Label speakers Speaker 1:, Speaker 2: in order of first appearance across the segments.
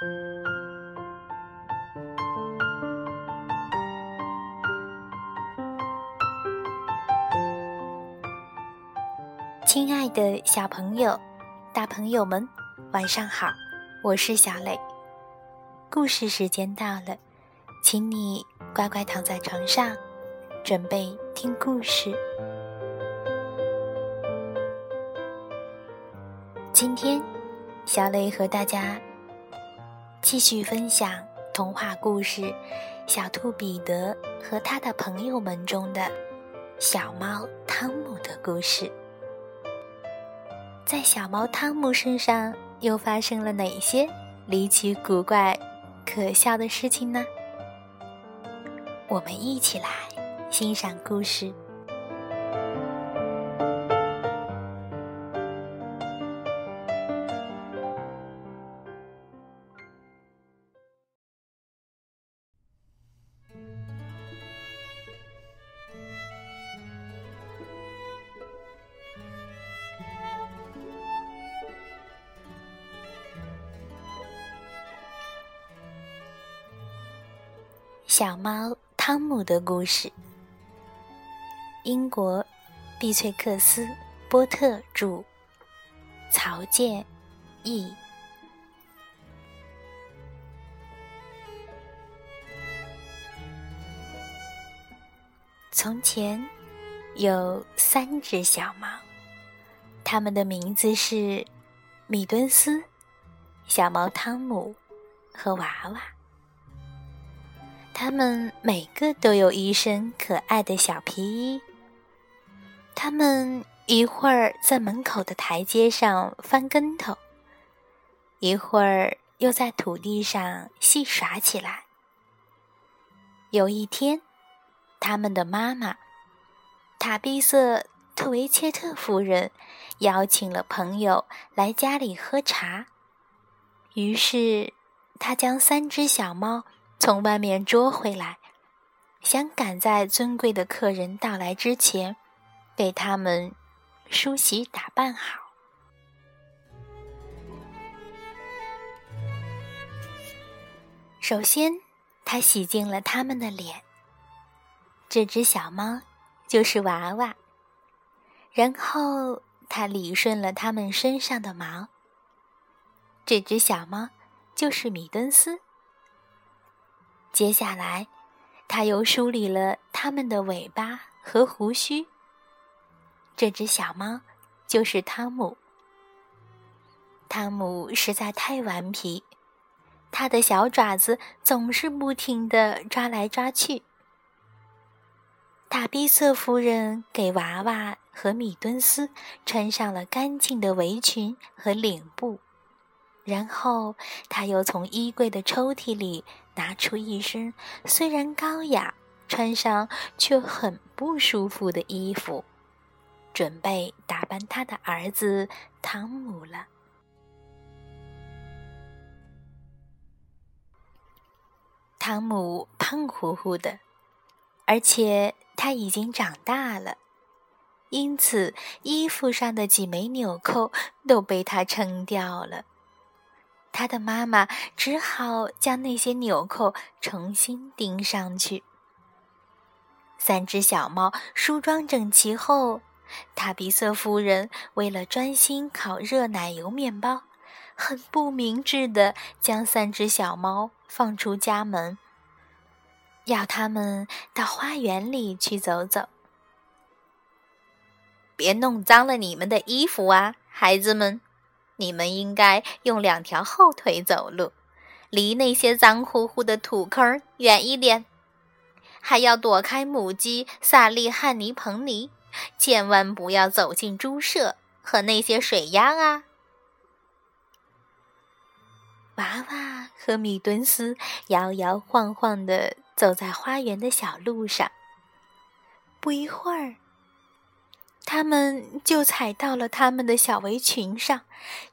Speaker 1: 亲爱的小朋友、大朋友们，晚上好！我是小磊。故事时间到了，请你乖乖躺在床上，准备听故事。今天，小磊和大家继续分享童话故事《小兔彼得和他的朋友们》中的小猫汤姆的故事。在小猫汤姆身上又发生了哪些离奇古怪、可笑的事情呢？我们一起来欣赏故事。小猫汤姆的故事。英国，碧翠克斯·波特著，曹建译。从前有三只小猫，它们的名字是米敦斯、小猫汤姆和娃娃。它们每个都有一身可爱的小皮衣。它们一会儿在门口的台阶上翻跟头，一会儿又在土地上戏耍起来。有一天，他们的妈妈塔比瑟·特维切特夫人邀请了朋友来家里喝茶，于是她将三只小猫。从外面捉回来，想赶在尊贵的客人到来之前，给他们梳洗打扮好。首先，他洗净了他们的脸。这只小猫就是娃娃。然后，他理顺了他们身上的毛。这只小猫就是米敦斯。接下来，他又梳理了它们的尾巴和胡须。这只小猫就是汤姆。汤姆实在太顽皮，他的小爪子总是不停地抓来抓去。塔比瑟夫人给娃娃和米敦斯穿上了干净的围裙和领布。然后，他又从衣柜的抽屉里拿出一身虽然高雅、穿上却很不舒服的衣服，准备打扮他的儿子汤姆了。汤姆胖乎乎的，而且他已经长大了，因此衣服上的几枚纽扣都被他撑掉了。他的妈妈只好将那些纽扣重新钉上去。三只小猫梳妆整齐后，塔比瑟夫人为了专心烤热奶油面包，很不明智的将三只小猫放出家门，要他们到花园里去走走。别弄脏了你们的衣服啊，孩子们！你们应该用两条后腿走路，离那些脏乎乎的土坑远一点。还要躲开母鸡萨利汉尼彭尼，千万不要走进猪舍和那些水鸭啊！娃娃和米敦斯摇摇晃晃地走在花园的小路上，不一会儿。他们就踩到了他们的小围裙上，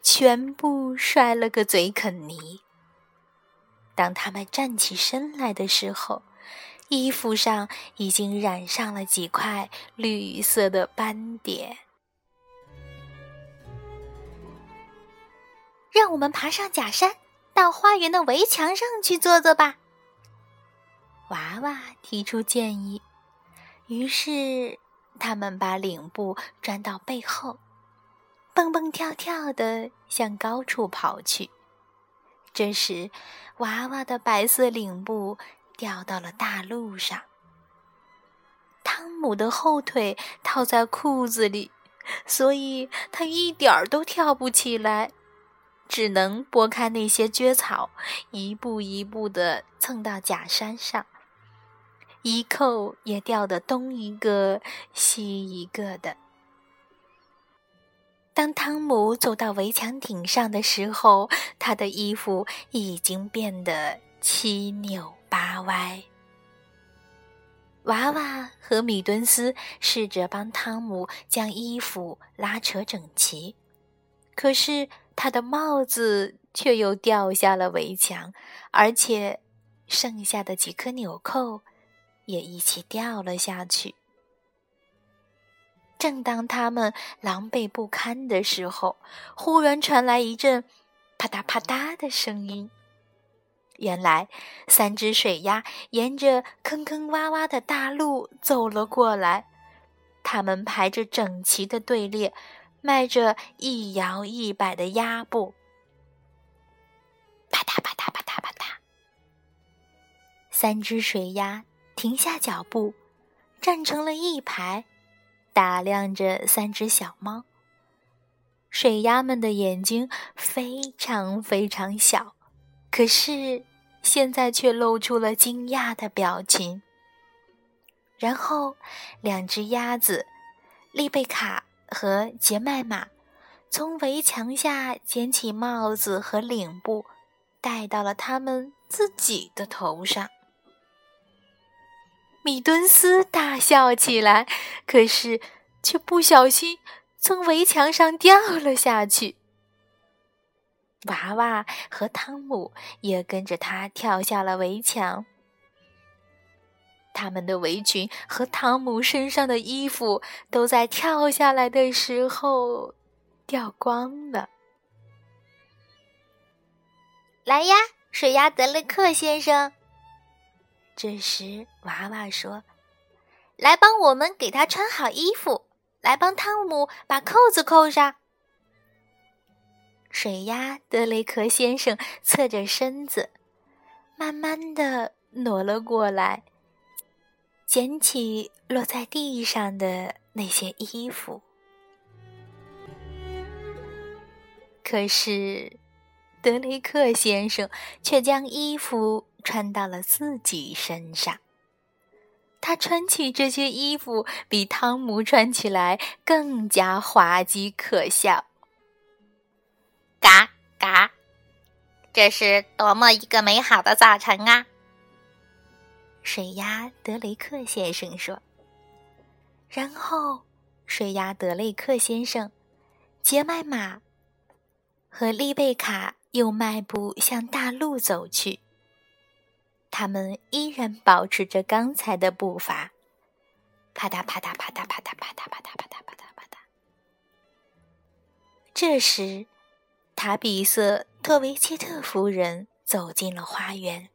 Speaker 1: 全部摔了个嘴啃泥。当他们站起身来的时候，衣服上已经染上了几块绿色的斑点。让我们爬上假山，到花园的围墙上去坐坐吧。娃娃提出建议，于是他们把领布转到背后，蹦蹦跳跳的向高处跑去。这时，娃娃的白色领布掉到了大路上。汤姆的后腿套在裤子里，所以他一点儿都跳不起来，只能拨开那些蕨草，一步一步地蹭到假山上。衣扣也掉得东一个西一个的。当汤姆走到围墙顶上的时候，他的衣服已经变得七扭八歪。娃娃和米敦斯试着帮汤姆将衣服拉扯整齐，可是他的帽子却又掉下了围墙，而且剩下的几颗纽扣也一起掉了下去。正当他们狼狈不堪的时候，忽然传来一阵啪嗒啪嗒的声音。原来，三只水鸭沿着坑坑洼洼的大路走了过来，它们排着整齐的队列，迈着一摇一摆的鸭步。啪嗒啪嗒啪嗒啪嗒，三只水鸭停下脚步，站成了一排，打量着三只小猫。水鸭们的眼睛非常非常小。可是，现在却露出了惊讶的表情。然后，两只鸭子丽贝卡和杰麦玛从围墙下捡起帽子和领布，戴到了他们自己的头上。米敦斯大笑起来，可是却不小心从围墙上掉了下去。娃娃和汤姆也跟着他跳下了围墙。他们的围裙和汤姆身上的衣服都在跳下来的时候掉光了。来呀，水鸭德雷克先生！这时，娃娃说：“来帮我们给他穿好衣服，来帮汤姆把扣子扣上。”水鸭德雷克先生侧着身子，慢慢的挪了过来，捡起落在地上的那些衣服。可是，德雷克先生却将衣服穿到了自己身上。他穿起这些衣服，比汤姆穿起来更加滑稽可笑。
Speaker 2: 嘎嘎，这是多么一个美好的早晨啊！
Speaker 1: 水鸭德雷克先生说。然后，水鸭德雷克先生、杰麦玛和丽贝卡又迈步向大路走去。他们依然保持着刚才的步伐，啪嗒啪嗒啪嗒啪嗒啪嗒啪嗒啪嗒啪嗒啪嗒。这时。塔比瑟特维切特夫人走进了花园，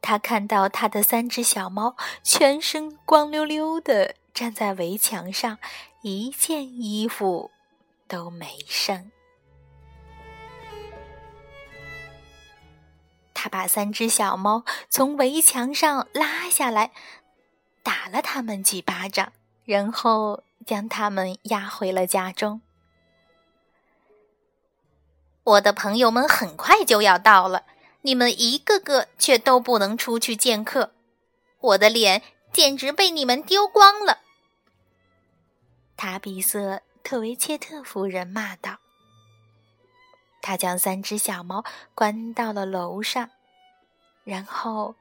Speaker 1: 她看到她的三只小猫全身光溜溜的站在围墙上，一件衣服都没剩。他把三只小猫从围墙上拉下来，打了它们几巴掌，然后将它们押回了家中。
Speaker 2: 我的朋友们很快就要到了，你们一个个却都不能出去见客，我的脸简直被你们丢光了。”
Speaker 1: 塔比瑟特维切特夫人骂道。他将三只小猫关到了楼上，然后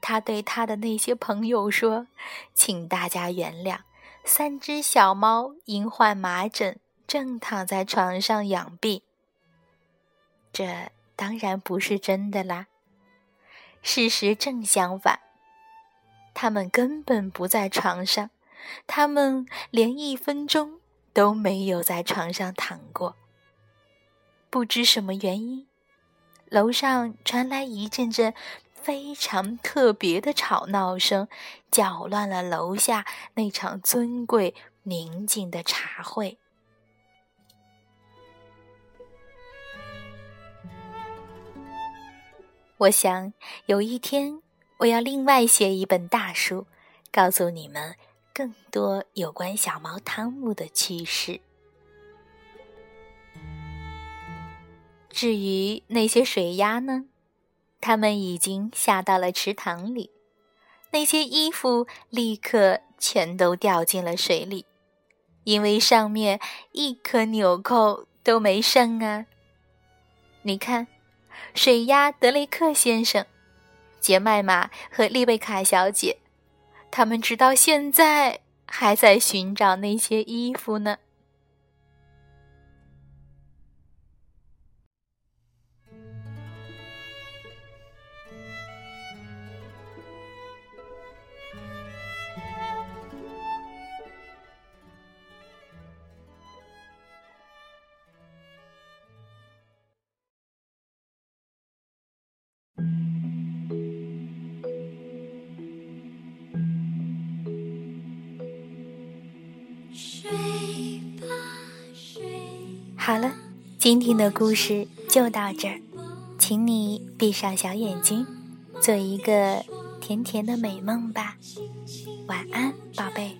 Speaker 1: 他对他的那些朋友说：“请大家原谅，三只小猫因患麻疹，正躺在床上养病。”这当然不是真的啦。事实正相反，他们根本不在床上，他们连一分钟都没有在床上躺过。不知什么原因，楼上传来一阵阵非常特别的吵闹声，搅乱了楼下那场尊贵宁静的茶会。我想有一天，我要另外写一本大书，告诉你们更多有关小猫汤姆的趣事。至于那些水鸭呢，它们已经下到了池塘里，那些衣服立刻全都掉进了水里，因为上面一颗纽扣都没剩啊！你看。水鸭德雷克先生、杰麦玛和丽贝卡小姐，他们直到现在还在寻找那些衣服呢。好了，今天的故事就到这儿，请你闭上小眼睛，做一个甜甜的美梦吧。晚安，宝贝。